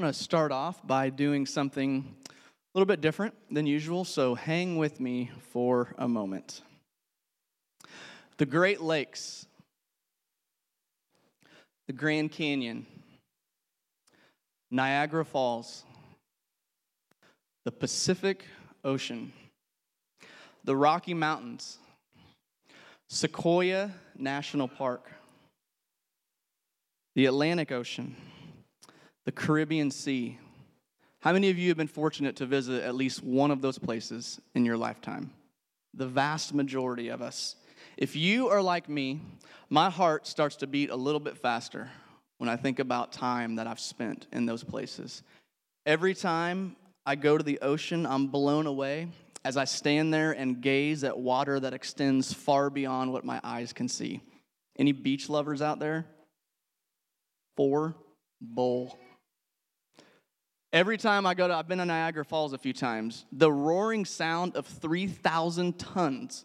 want to start off by doing something a little bit different than usual, so hang with me for a moment. The Great Lakes, the Grand Canyon, Niagara Falls, the Pacific Ocean, the Rocky Mountains, Sequoia National Park, the Atlantic Ocean, the Caribbean Sea. How many of you have been fortunate to visit at least one of those places in your lifetime? The vast majority of us. If you are like me, my heart starts to beat a little bit faster when I think about time that I've spent in those places. Every time I go to the ocean, I'm blown away as I stand there and gaze at water that extends far beyond what my eyes can see. Any beach lovers out there? Four bowl Every time I go to, I've been to Niagara Falls a few times, the roaring sound of 3,000 tons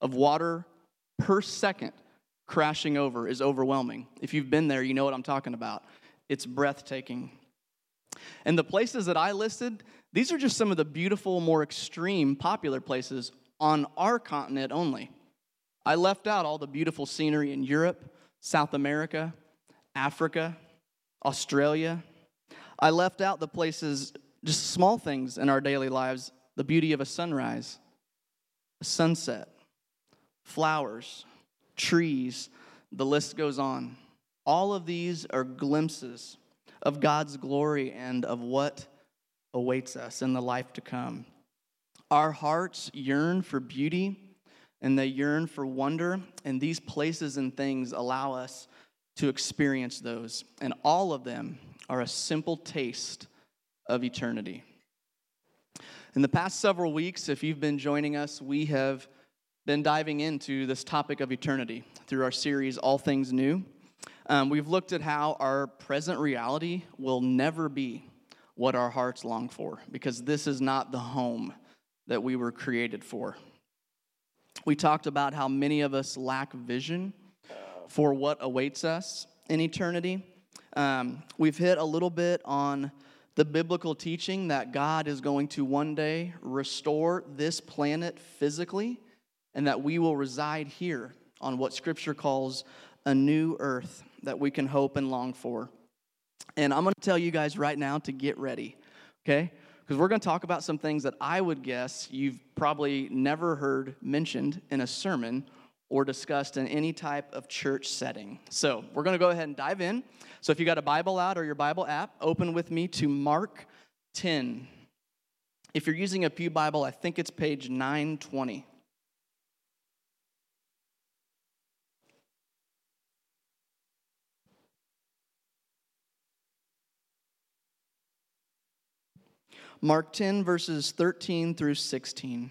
of water per second crashing over is overwhelming. If you've been there, you know what I'm talking about. It's breathtaking. And the places that I listed, these are just some of the beautiful, more extreme, popular places on our continent only. I left out all the beautiful scenery in Europe, South America, Africa, Australia, I left out the places, just small things in our daily lives the beauty of a sunrise, a sunset, flowers, trees, the list goes on. All of these are glimpses of God's glory and of what awaits us in the life to come. Our hearts yearn for beauty and they yearn for wonder, and these places and things allow us to experience those. And all of them are a simple taste of eternity. In the past several weeks, if you've been joining us, we have been diving into this topic of eternity through our series, All Things New. Um, we've looked at how our present reality will never be what our hearts long for, because this is not the home that we were created for. We talked about how many of us lack vision for what awaits us in eternity. Um, we've hit a little bit on the biblical teaching that God is going to one day restore this planet physically and that we will reside here on what Scripture calls a new earth that we can hope and long for. And I'm going to tell you guys right now to get ready, okay? Because we're going to talk about some things that I would guess you've probably never heard mentioned in a sermon or discussed in any type of church setting. So we're going to go ahead and dive in. So if you got a Bible out or your Bible app, open with me to Mark 10. If you're using a Pew Bible, I think it's page 920. Mark 10, verses 13 through 16.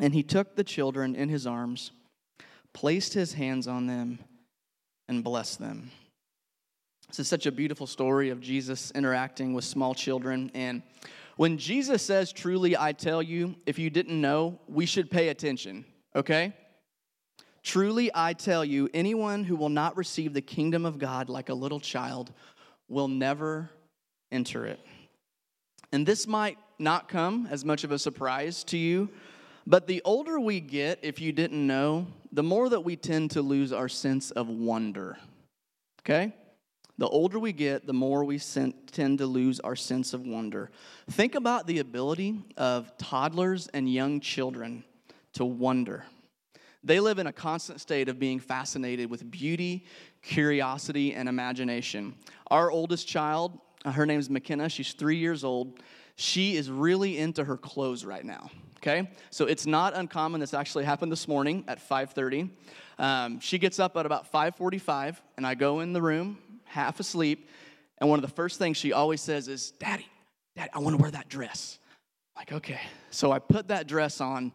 And he took the children in his arms, placed his hands on them, and blessed them. This is such a beautiful story of Jesus interacting with small children. And when Jesus says, Truly, I tell you, if you didn't know, we should pay attention, okay? Truly, I tell you, anyone who will not receive the kingdom of God like a little child will never enter it. And this might not come as much of a surprise to you but the older we get, if you didn't know, the more that we tend to lose our sense of wonder. Okay? The older we get, the more we tend to lose our sense of wonder. Think about the ability of toddlers and young children to wonder. They live in a constant state of being fascinated with beauty, curiosity, and imagination. Our oldest child, her name is McKenna, she's three years old. She is really into her clothes right now okay so it's not uncommon this actually happened this morning at 5.30 um, she gets up at about 5.45 and i go in the room half asleep And one of the first things she always says is, Daddy, Daddy, I want to wear that dress. I'm like, okay. So I put that dress on,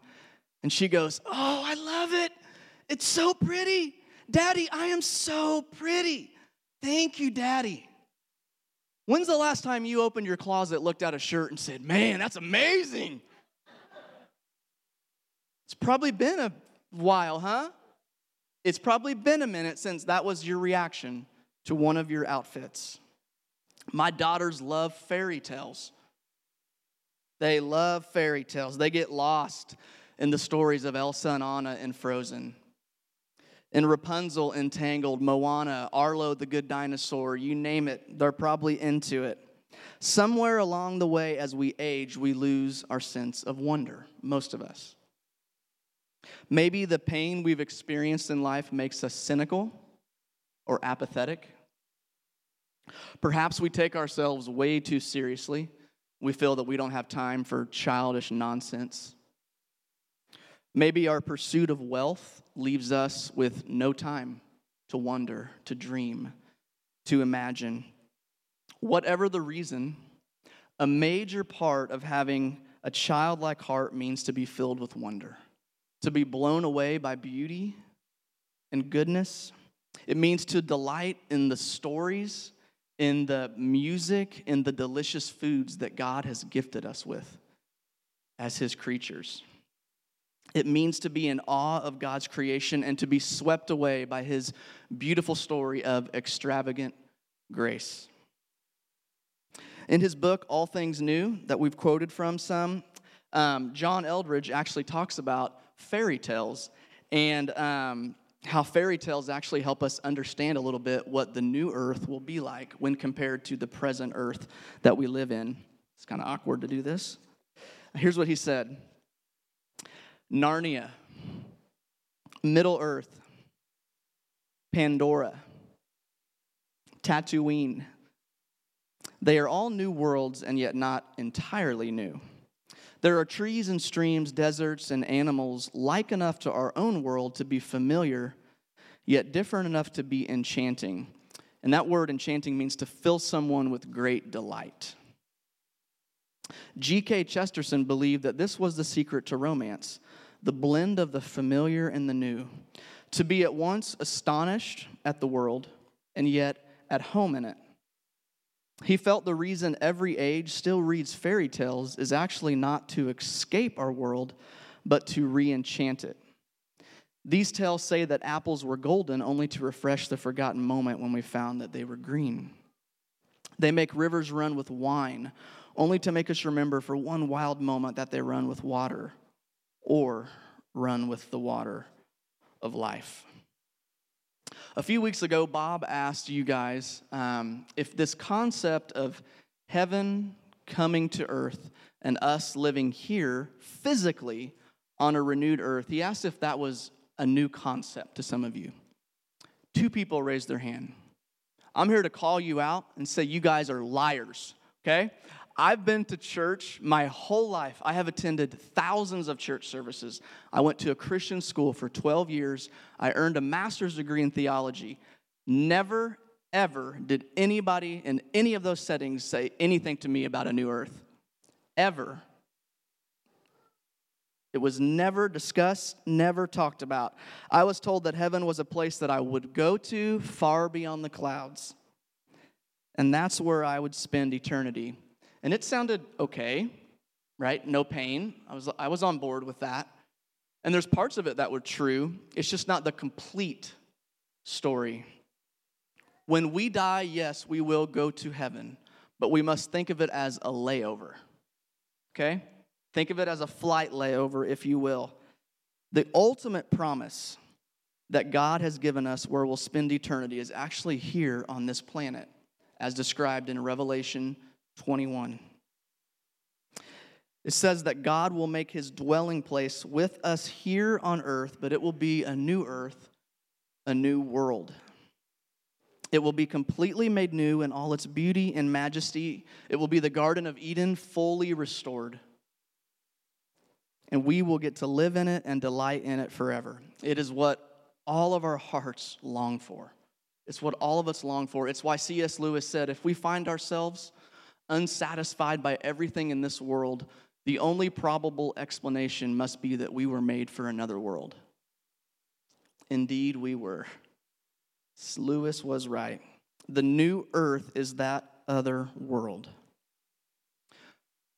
and she goes, Oh, I love it. It's so pretty. Daddy, I am so pretty. Thank you, Daddy. When's the last time you opened your closet, looked at a shirt, and said, Man, that's amazing? It's probably been a while, huh? It's probably been a minute since that was your reaction to one of your outfits. My daughters love fairy tales. They love fairy tales. They get lost in the stories of Elsa and Anna and Frozen. In Rapunzel Entangled, Moana, Arlo the Good Dinosaur, you name it, they're probably into it. Somewhere along the way, as we age, we lose our sense of wonder, most of us. Maybe the pain we've experienced in life makes us cynical or apathetic. Perhaps we take ourselves way too seriously. We feel that we don't have time for childish nonsense. Maybe our pursuit of wealth leaves us with no time to wonder, to dream, to imagine. Whatever the reason, a major part of having a childlike heart means to be filled with wonder, to be blown away by beauty and goodness. It means to delight in the stories, in the music, in the delicious foods that God has gifted us with as His creatures. It means to be in awe of God's creation and to be swept away by his beautiful story of extravagant grace. In his book, All Things New, that we've quoted from some, um, John Eldredge actually talks about fairy tales and um, how fairy tales actually help us understand a little bit what the new earth will be like when compared to the present earth that we live in. It's kind of awkward to do this. Here's what he said Narnia, Middle Earth, Pandora, Tatooine. They are all new worlds and yet not entirely new. There are trees and streams, deserts and animals like enough to our own world to be familiar, yet different enough to be enchanting. And that word enchanting means to fill someone with great delight. G.K. Chesterton believed that this was the secret to romance the blend of the familiar and the new, to be at once astonished at the world and yet at home in it. He felt the reason every age still reads fairy tales is actually not to escape our world, but to re enchant it. These tales say that apples were golden only to refresh the forgotten moment when we found that they were green. They make rivers run with wine only to make us remember for one wild moment that they run with water or run with the water of life. A few weeks ago, Bob asked you guys um, if this concept of heaven coming to earth and us living here physically on a renewed earth, he asked if that was a new concept to some of you. Two people raised their hand. I'm here to call you out and say you guys are liars, okay? I've been to church my whole life. I have attended thousands of church services. I went to a Christian school for 12 years. I earned a master's degree in theology. Never, ever did anybody in any of those settings say anything to me about a new earth. Ever. It was never discussed, never talked about. I was told that heaven was a place that I would go to far beyond the clouds. And that's where I would spend eternity. And it sounded okay, right? No pain. I was, I was on board with that. And there's parts of it that were true, it's just not the complete story. When we die, yes, we will go to heaven, but we must think of it as a layover. Okay? Think of it as a flight layover, if you will. The ultimate promise that God has given us where we'll spend eternity is actually here on this planet, as described in Revelation 21. It says that God will make his dwelling place with us here on earth, but it will be a new earth, a new world. It will be completely made new in all its beauty and majesty. It will be the Garden of Eden fully restored. And we will get to live in it and delight in it forever. It is what all of our hearts long for. It's what all of us long for. It's why C.S. Lewis said if we find ourselves unsatisfied by everything in this world, the only probable explanation must be that we were made for another world. Indeed, we were. Lewis was right. The new earth is that other world.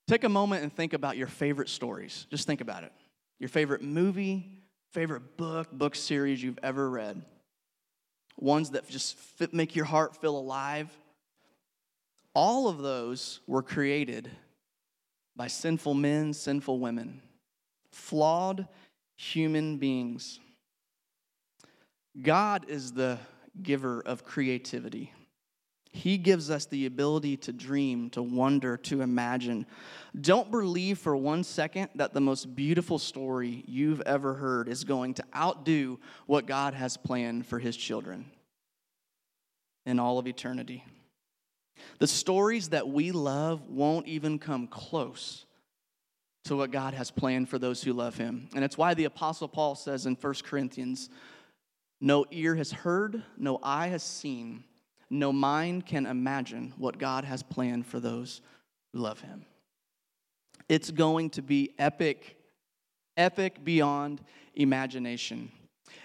Take a moment and think about your favorite stories. Just think about it. Your favorite movie, favorite book, book series you've ever read. Ones that just fit, make your heart feel alive. All of those were created by sinful men, sinful women, flawed human beings. God is the giver of creativity. He gives us the ability to dream, to wonder, to imagine. Don't believe for one second that the most beautiful story you've ever heard is going to outdo what God has planned for His children in all of eternity. The stories that we love won't even come close to what God has planned for those who love Him. And it's why the Apostle Paul says in 1 Corinthians no ear has heard, no eye has seen no mind can imagine what God has planned for those who love Him. It's going to be epic, epic beyond imagination.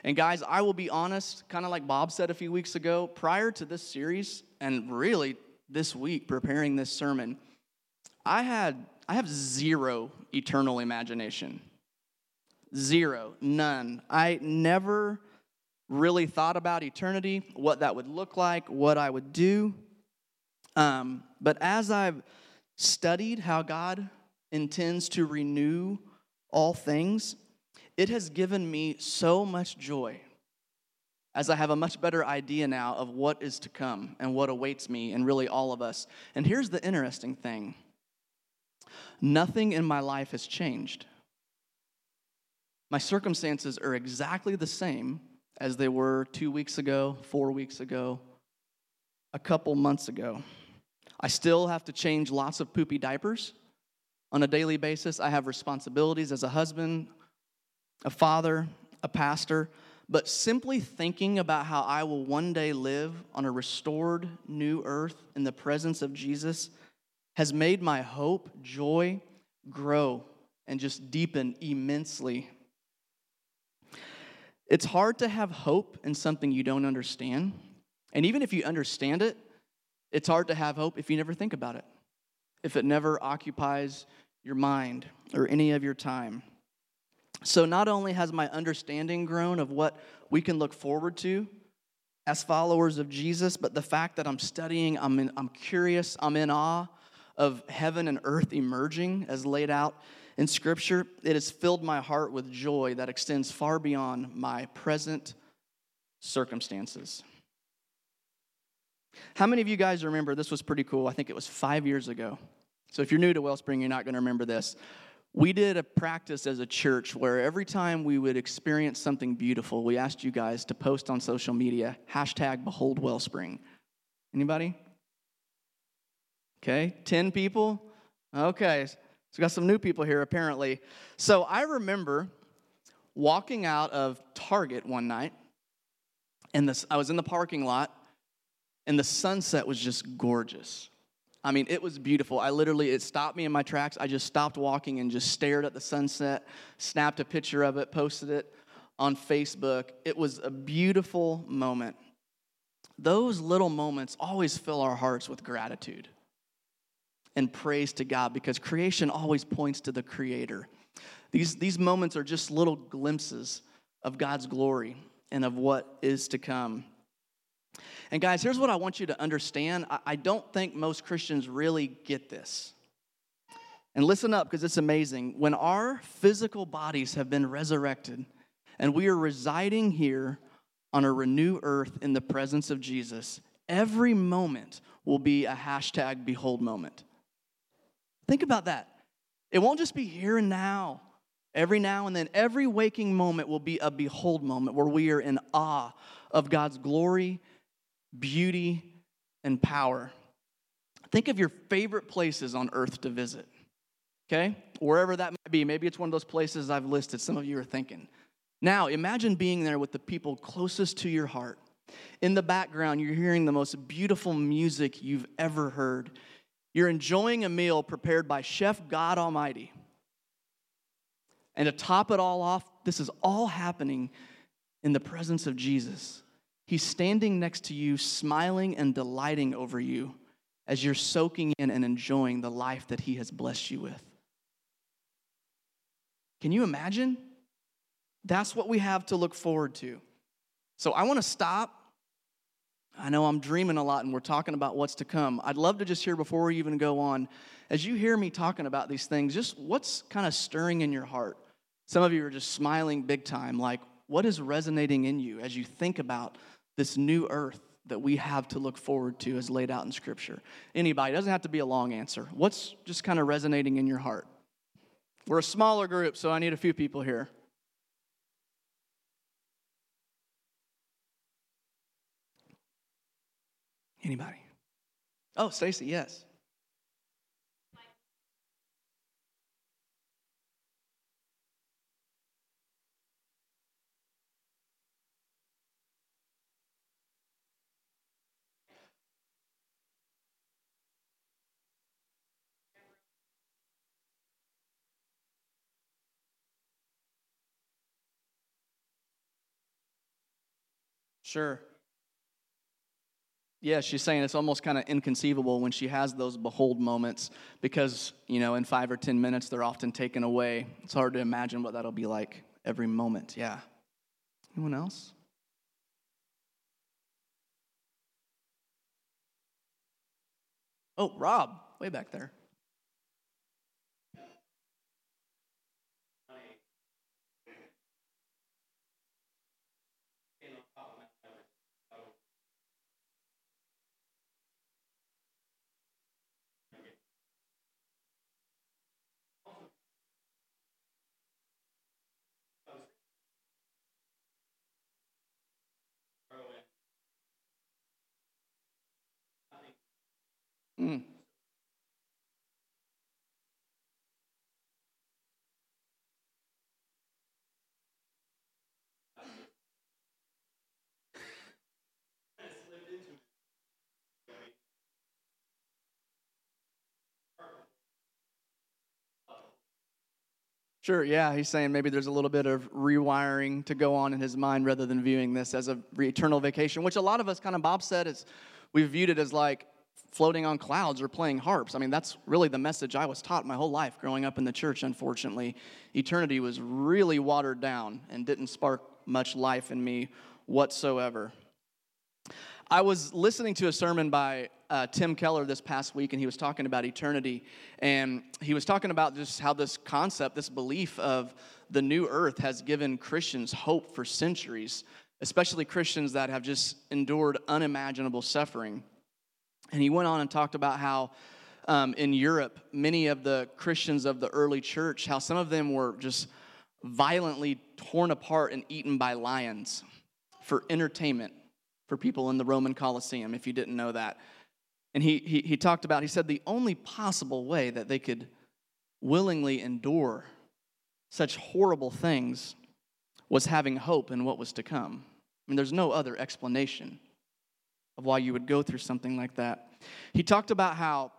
And guys, I will be honest, kind of like Bob said a few weeks ago, prior to this series, and really this week preparing this sermon, I had I have zero eternal imagination. Zero, none. I never really thought about eternity, what that would look like, what I would do. Um, but as I've studied how God intends to renew all things, it has given me so much joy as I have a much better idea now of what is to come and what awaits me and really all of us. And here's the interesting thing nothing in my life has changed. My circumstances are exactly the same as they were two weeks ago, four weeks ago, a couple months ago. I still have to change lots of poopy diapers on a daily basis. I have responsibilities as a husband, a father, a pastor. But simply thinking about how I will one day live on a restored new earth in the presence of Jesus has made my hope, joy, grow and just deepen immensely it's hard to have hope in something you don't understand. And even if you understand it, it's hard to have hope if you never think about it, if it never occupies your mind or any of your time. So, not only has my understanding grown of what we can look forward to as followers of Jesus, but the fact that I'm studying, I'm, in, I'm curious, I'm in awe of heaven and earth emerging as laid out in Scripture, it has filled my heart with joy that extends far beyond my present circumstances. How many of you guys remember this was pretty cool? I think it was five years ago. So if you're new to Wellspring, you're not going to remember this. We did a practice as a church where every time we would experience something beautiful, we asked you guys to post on social media hashtag Behold Wellspring. Anybody? Okay, 10 people? Okay, so we got some new people here apparently. So I remember walking out of Target one night, and this, I was in the parking lot, and the sunset was just gorgeous. I mean, it was beautiful. I literally, it stopped me in my tracks. I just stopped walking and just stared at the sunset, snapped a picture of it, posted it on Facebook. It was a beautiful moment. Those little moments always fill our hearts with gratitude and praise to God because creation always points to the Creator. These, these moments are just little glimpses of God's glory and of what is to come. And guys, here's what I want you to understand. I, don't think most Christians really get this. And listen up because it's amazing. When our physical bodies have been resurrected and we are residing here on a renewed earth in the presence of Jesus, every moment will be a hashtag behold moment. Think about that. It won't just be here and now. Every now and then, every waking moment will be a behold moment where we are in awe of God's glory, beauty, and power. Think of your favorite places on earth to visit, okay? Wherever that might be. Maybe it's one of those places I've listed, some of you are thinking. Now, imagine being there with the people closest to your heart, In the background, you're hearing the most beautiful music you've ever heard. You're enjoying a meal prepared by Chef God Almighty. And to top it all off, this is all happening in the presence of Jesus. He's standing next to you, smiling and delighting over you as you're soaking in and enjoying the life that He has blessed you with. Can you imagine? That's what we have to look forward to. So I want to stop. I know I'm dreaming a lot and we're talking about what's to come. I'd love to just hear before we even go on, as you hear me talking about these things, just what's kind of stirring in your heart? Some of you are just smiling big time, like, what is resonating in you as you think about this new earth that we have to look forward to as laid out in Scripture? Anybody, doesn't have to be a long answer. What's just kind of resonating in your heart? We're a smaller group, so I need a few people here. Anybody? Oh, Stacy, yes. Sure. Yeah, she's saying it's almost kind of inconceivable when she has those behold moments because, you know, in five or 10 minutes, they're often taken away. It's hard to imagine what that'll be like every moment. Yeah. Anyone else? Oh, Rob, way back there. Mm. Sure, yeah, he's saying maybe there's a little bit of rewiring to go on in his mind rather than viewing this as a eternal vacation, which a lot of us, kind of Bob said, is we've viewed it as like floating on clouds or playing harps. I mean, that's really the message I was taught my whole life growing up in the church, unfortunately. Eternity was really watered down and didn't spark much life in me whatsoever. I was listening to a sermon by uh, Tim Keller this past week, and he was talking about eternity. And he was talking about just how this concept, this belief of the new earth, has given Christians hope for centuries, especially Christians that have just endured unimaginable suffering. And he went on and talked about how um, in Europe, many of the Christians of the early church, how some of them were just violently torn apart and eaten by lions for entertainment for people in the Roman Colosseum, if you didn't know that. And he, he, he talked about, he said, the only possible way that they could willingly endure such horrible things was having hope in what was to come. I mean, there's no other explanation of why you would go through something like that. He talked about how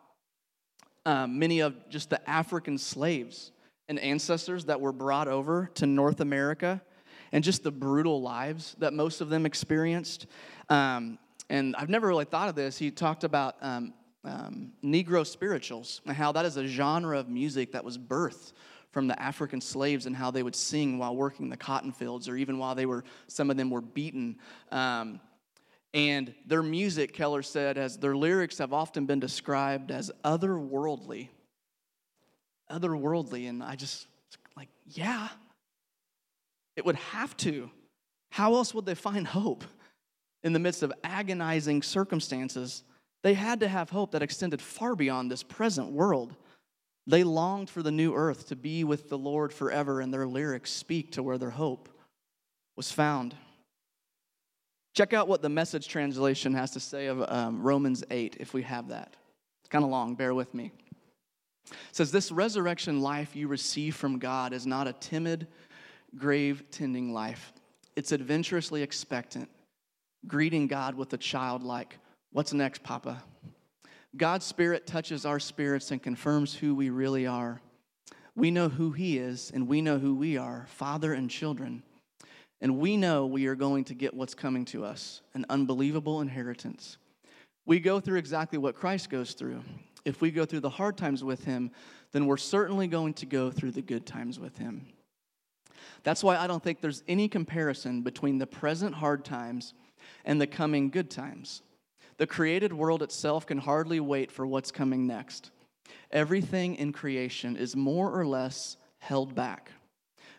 um, many of just the African slaves and ancestors that were brought over to North America and just the brutal lives that most of them experienced. Um, and I've never really thought of this. He talked about um, um, Negro spirituals and how that is a genre of music that was birthed from the African slaves and how they would sing while working the cotton fields or even while they were, some of them were beaten. Um, and their music, Keller said, as their lyrics have often been described as otherworldly. Otherworldly. And I just, like, yeah, it would have to. How else would they find hope in the midst of agonizing circumstances? They had to have hope that extended far beyond this present world. They longed for the new earth to be with the Lord forever, and their lyrics speak to where their hope was found. Check out what the message translation has to say of um, Romans 8, if we have that. It's kind of long, bear with me. It says, This resurrection life you receive from God is not a timid, grave tending life, it's adventurously expectant, greeting God with a childlike, What's next, Papa? God's Spirit touches our spirits and confirms who we really are. We know who He is, and we know who we are, Father and children. And we know we are going to get what's coming to us an unbelievable inheritance. We go through exactly what Christ goes through. If we go through the hard times with Him, then we're certainly going to go through the good times with Him. That's why I don't think there's any comparison between the present hard times and the coming good times. The created world itself can hardly wait for what's coming next. Everything in creation is more or less held back.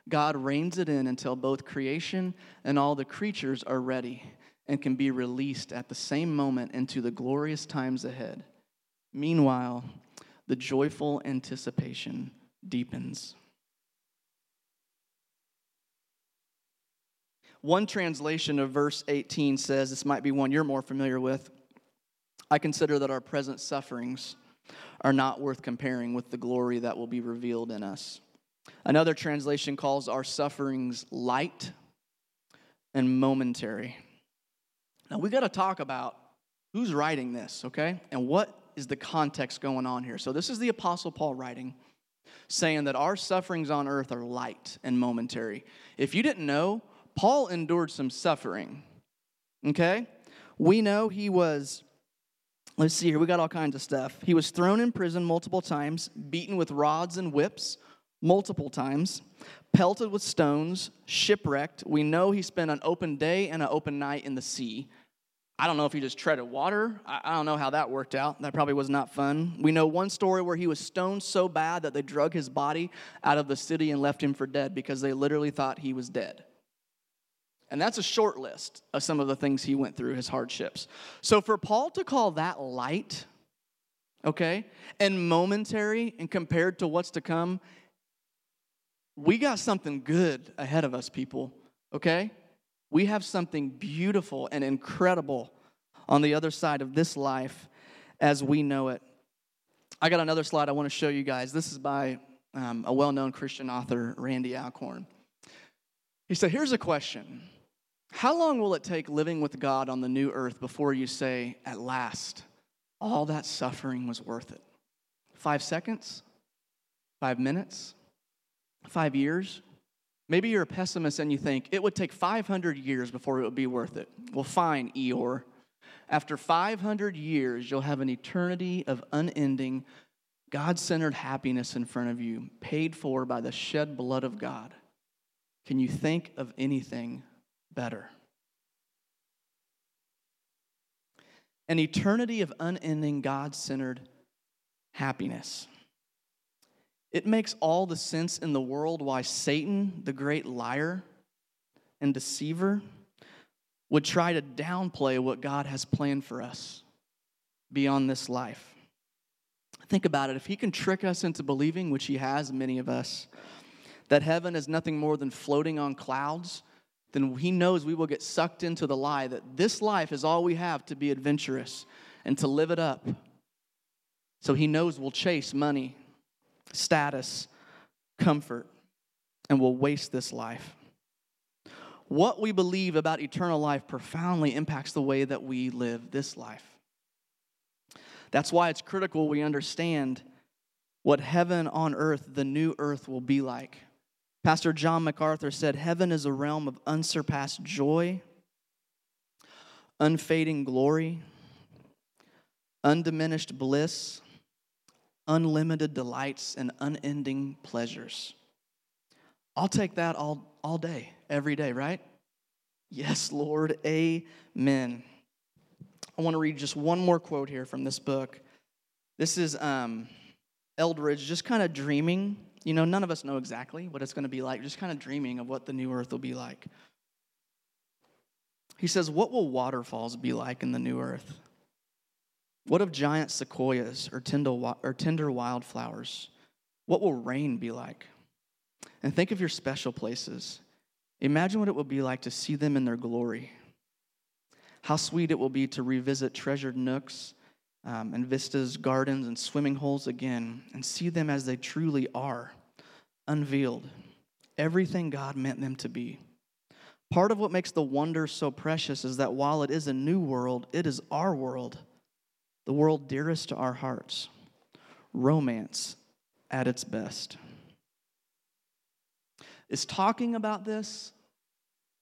God reins it in until both creation and all the creatures are ready and can be released at the same moment into the glorious times ahead. Meanwhile, the joyful anticipation deepens. One translation of verse 18 says, this might be one you're more familiar with. I consider that our present sufferings are not worth comparing with the glory that will be revealed in us. Another translation calls our sufferings light and momentary. Now, we got to talk about who's writing this, okay? And what is the context going on here? So, this is the Apostle Paul writing, saying that our sufferings on earth are light and momentary. If you didn't know, Paul endured some suffering, okay? We know he was Let's see here. We got all kinds of stuff. He was thrown in prison multiple times, beaten with rods and whips multiple times, pelted with stones, shipwrecked. We know he spent an open day and an open night in the sea. I don't know if he just treaded water. I don't know how that worked out. That probably was not fun. We know one story where he was stoned so bad that they drug his body out of the city and left him for dead because they literally thought he was dead. And that's a short list of some of the things he went through, his hardships. So for Paul to call that light, okay, and momentary and compared to what's to come, we got something good ahead of us, people, okay? We have something beautiful and incredible on the other side of this life as we know it. I got another slide I want to show you guys. This is by um, a well known Christian author, Randy Alcorn. He said, Here's a question how long will it take living with God on the new earth before you say, at last, all that suffering was worth it? Five seconds? Five minutes? Five years? Maybe you're a pessimist and you think it would take 500 years before it would be worth it. Well, fine, Eeyore. After 500 years, you'll have an eternity of unending, God centered happiness in front of you, paid for by the shed blood of God. Can you think of anything better. An eternity of unending, God centered happiness. It makes all the sense in the world why Satan, the great liar and deceiver, would try to downplay what God has planned for us beyond this life. Think about it. If he can trick us into believing, which he has, many of us, that heaven is nothing more than floating on clouds then he knows we will get sucked into the lie that this life is all we have to be adventurous and to live it up. So he knows we'll chase money, status, comfort, and we'll waste this life. What we believe about eternal life profoundly impacts the way that we live this life. That's why it's critical we understand what heaven on earth, the new earth, will be like. Pastor John MacArthur said, Heaven is a realm of unsurpassed joy, unfading glory, undiminished bliss, unlimited delights, and unending pleasures. I'll take that all, all day, every day, right? Yes, Lord. Amen. I want to read just one more quote here from this book. This is um, Eldredge just kind of dreaming you know, none of us know exactly what it's going to be like, just kind of dreaming of what the new earth will be like. He says, What will waterfalls be like in the new earth? What of giant sequoias or tender, wildflowers? What will rain be like? And think of your special places. Imagine what it will be like to see them in their glory. How sweet it will be to revisit treasured nooks um, and vistas, gardens, and swimming holes again and see them as they truly are unveiled, everything God meant them to be. Part of what makes the wonder so precious is that while it is a new world, it is our world, the world dearest to our hearts. Romance at its best. Is talking about this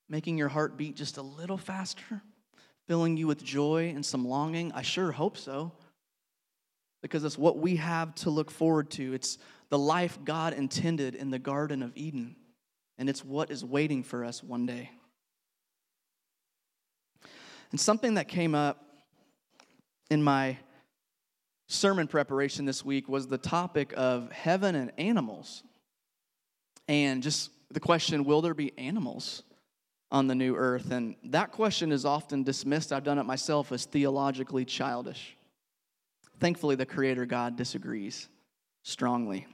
making your heart beat just a little faster? Filling you with joy and some longing? I sure hope so. Because it's what we have to look forward to. It's the life God intended in the Garden of Eden, and it's what is waiting for us one day. And something that came up in my sermon preparation this week was the topic of heaven and animals. And just the question will there be animals on the new earth? And that question is often dismissed. I've done it myself as theologically childish. Thankfully, the Creator God disagrees strongly.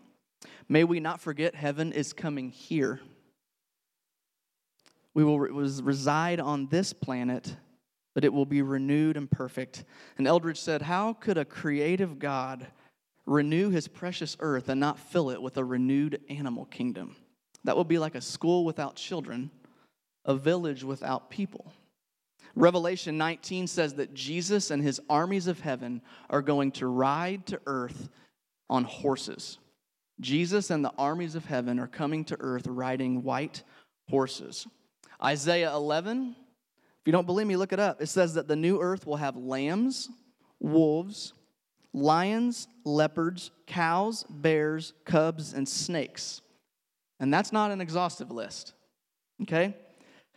May we not forget heaven is coming here. We will reside on this planet, but it will be renewed and perfect. And Eldredge said, How could a creative God renew his precious earth and not fill it with a renewed animal kingdom? That would be like a school without children, a village without people. Revelation 19 says that Jesus and his armies of heaven are going to ride to earth on horses. Jesus and the armies of heaven are coming to earth riding white horses. Isaiah 11, if you don't believe me, look it up. It says that the new earth will have lambs, wolves, lions, leopards, cows, bears, cubs, and snakes. And that's not an exhaustive list, okay?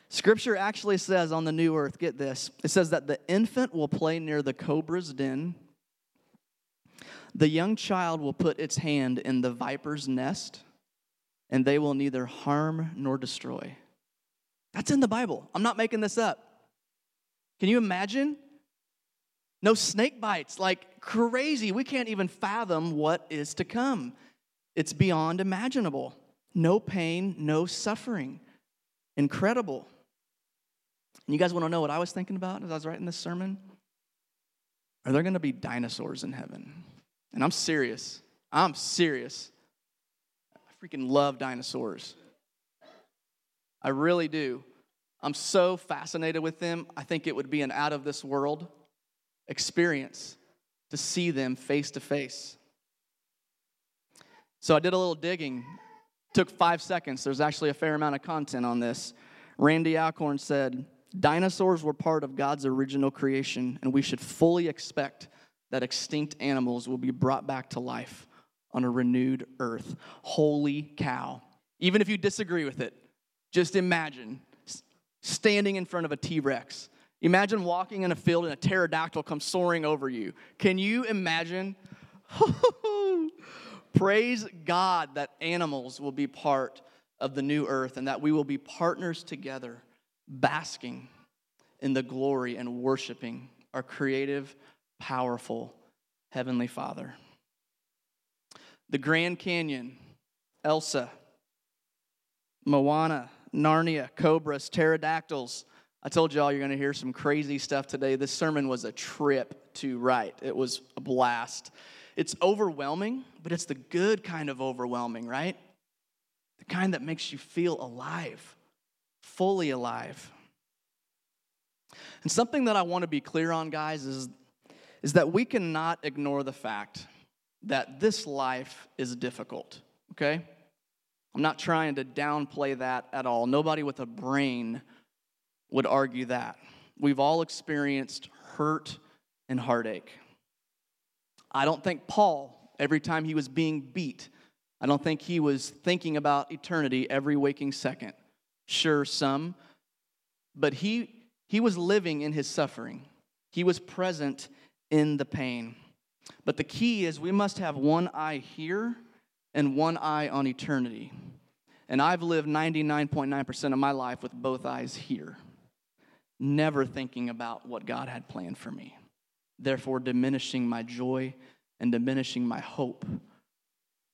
Scripture actually says on the new earth, get this, it says that the infant will play near the cobra's den the young child will put its hand in the viper's nest, and they will neither harm nor destroy. That's in the Bible. I'm not making this up. Can you imagine? No snake bites, like crazy. We can't even fathom what is to come. It's beyond imaginable. No pain, no suffering. Incredible. And you guys want to know what I was thinking about as I was writing this sermon? Are there going to be dinosaurs in heaven? And I'm serious. I'm serious. I freaking love dinosaurs. I really do. I'm so fascinated with them. I think it would be an out of this world experience to see them face to face. So I did a little digging. Took five seconds. There's actually a fair amount of content on this. Randy Alcorn said, Dinosaurs were part of God's original creation, and we should fully expect that extinct animals will be brought back to life on a renewed earth. Holy cow. Even if you disagree with it, just imagine standing in front of a T Rex. Imagine walking in a field and a pterodactyl comes soaring over you. Can you imagine? Praise God that animals will be part of the new earth and that we will be partners together, basking in the glory and worshiping our creative powerful Heavenly Father. The Grand Canyon, Elsa, Moana, Narnia, cobras, pterodactyls. I told y'all you're going to hear some crazy stuff today. This sermon was a trip to write, it was a blast. It's overwhelming, but it's the good kind of overwhelming, right? The kind that makes you feel alive, fully alive. And something that I want to be clear on, guys, is is that we cannot ignore the fact that this life is difficult, okay? I'm not trying to downplay that at all. Nobody with a brain would argue that. We've all experienced hurt and heartache. I don't think Paul, every time he was being beat, I don't think he was thinking about eternity every waking second. Sure, some, but he, he was living in his suffering. He was present in the pain. But the key is we must have one eye here and one eye on eternity. And I've lived 99.9% of my life with both eyes here, never thinking about what God had planned for me, therefore diminishing my joy and diminishing my hope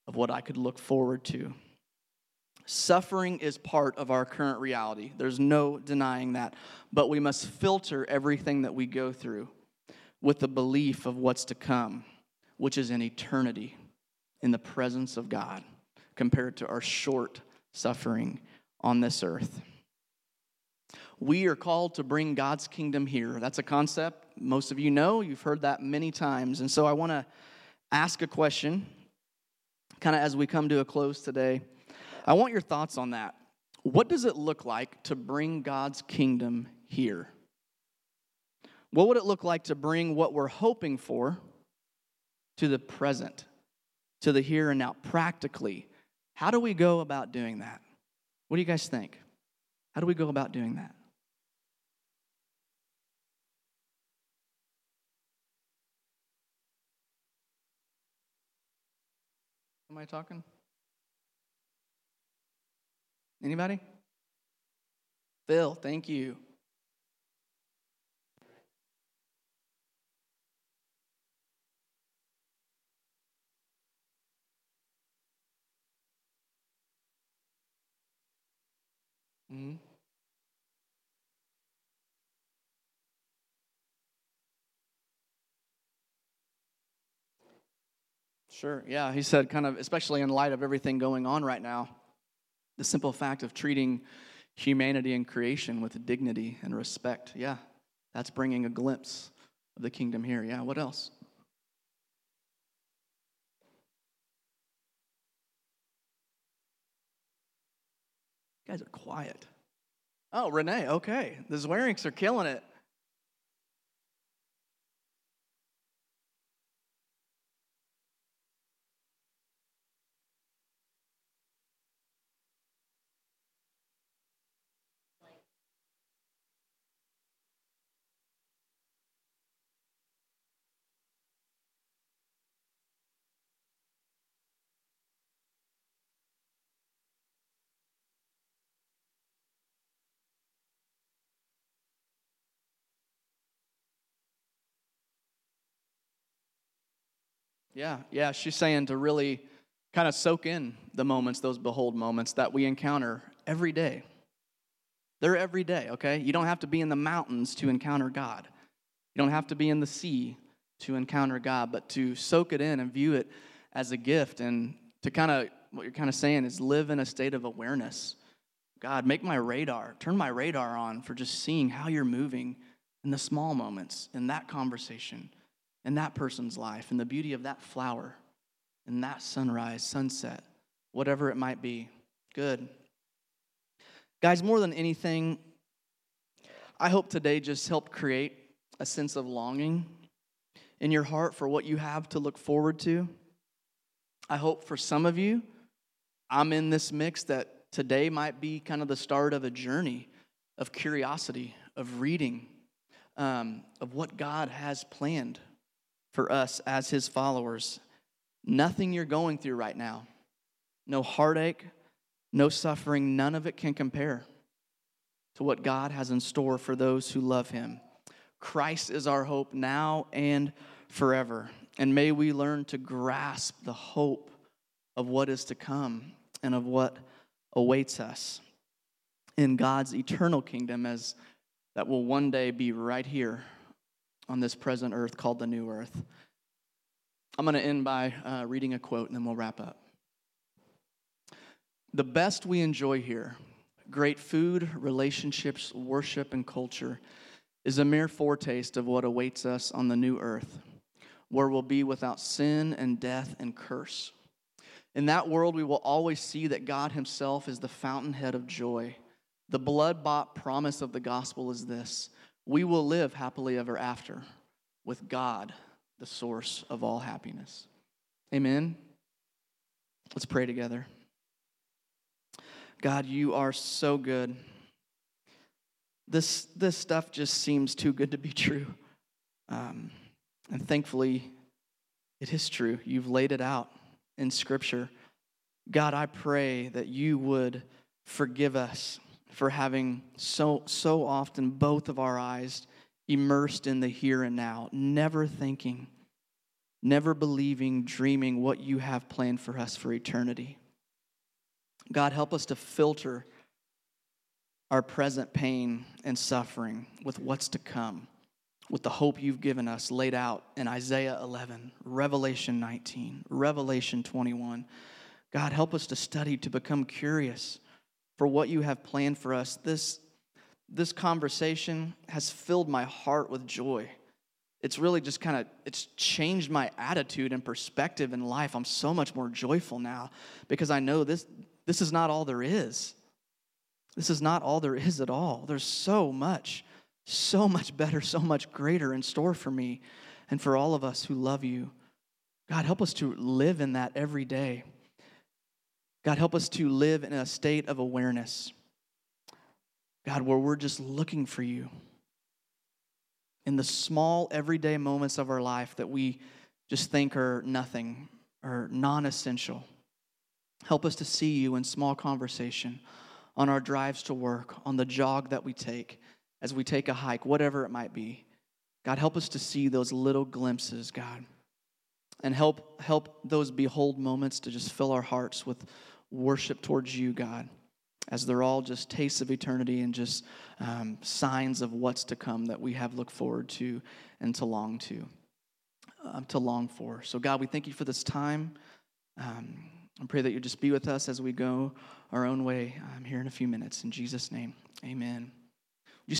of what I could look forward to. Suffering is part of our current reality. There's no denying that. But we must filter everything that we go through with the belief of what's to come, which is an eternity in the presence of God compared to our short suffering on this earth. We are called to bring God's kingdom here. That's a concept most of you know. You've heard that many times. And so I want to ask a question, kind of as we come to a close today. I want your thoughts on that. What does it look like to bring God's kingdom here? What would it look like to bring what we're hoping for to the present, to the here and now, practically? How do we go about doing that? What do you guys think? How do we go about doing that? Am I talking? Anybody? Phil, thank you. Mm-hmm. Sure. Yeah, he said, kind of, especially in light of everything going on right now, the simple fact of treating humanity and creation with dignity and respect. Yeah, that's bringing a glimpse of the kingdom here. Yeah, what else? You guys are quiet. Oh, Renee, okay. The Zwering's are killing it. Yeah, yeah, she's saying to really kind of soak in the moments, those behold moments that we encounter every day. They're every day, okay? You don't have to be in the mountains to encounter God. You don't have to be in the sea to encounter God, but to soak it in and view it as a gift and to kind of, what you're kind of saying is live in a state of awareness. God, make my radar, turn my radar on for just seeing how you're moving in the small moments, in that conversation, in that person's life, and the beauty of that flower, and that sunrise, sunset, whatever it might be. Good. Guys, more than anything, I hope today just helped create a sense of longing in your heart for what you have to look forward to. I hope for some of you, I'm in this mix that today might be kind of the start of a journey of curiosity, of reading, um, of what God has planned for us as his followers. Nothing you're going through right now, no heartache, no suffering, none of it can compare to what God has in store for those who love him. Christ is our hope now and forever. And may we learn to grasp the hope of what is to come and of what awaits us in God's eternal kingdom as that will one day be right here on this present earth called the new earth. I'm going to end by uh, reading a quote and then we'll wrap up. The best we enjoy here, great food, relationships, worship, and culture, is a mere foretaste of what awaits us on the new earth, where we'll be without sin and death and curse. In that world, we will always see that God Himself is the fountainhead of joy. The blood bought promise of the gospel is this we will live happily ever after with God, the source of all happiness. Amen. Let's pray together. God, you are so good. This, this stuff just seems too good to be true. Um, and thankfully, it is true. You've laid it out in Scripture. God, I pray that you would forgive us for having so, so often both of our eyes immersed in the here and now, never thinking, never believing, dreaming what you have planned for us for eternity. God, help us to filter our present pain and suffering with what's to come, with the hope you've given us laid out in Isaiah 11, Revelation 19, Revelation 21. God, help us to study to become curious for what you have planned for us. This, this conversation has filled my heart with joy. It's really just kind of it's changed my attitude and perspective in life. I'm so much more joyful now because I know this this is not all there is. This is not all there is at all. There's so much, so much better, so much greater in store for me and for all of us who love you. God, help us to live in that every day. God, help us to live in a state of awareness. God, where we're just looking for you in the small, everyday moments of our life that we just think are nothing or non essential. Help us to see you in small conversation on our drives to work, on the jog that we take, as we take a hike, whatever it might be. God, help us to see those little glimpses, God. And help, help those behold moments to just fill our hearts with worship towards you, God, as they're all just tastes of eternity and just um, signs of what's to come that we have looked forward to and to long to, um, to long for. So, God, we thank you for this time. Um, I pray that you just be with us as we go our own way um, here in a few minutes. In Jesus' name, amen.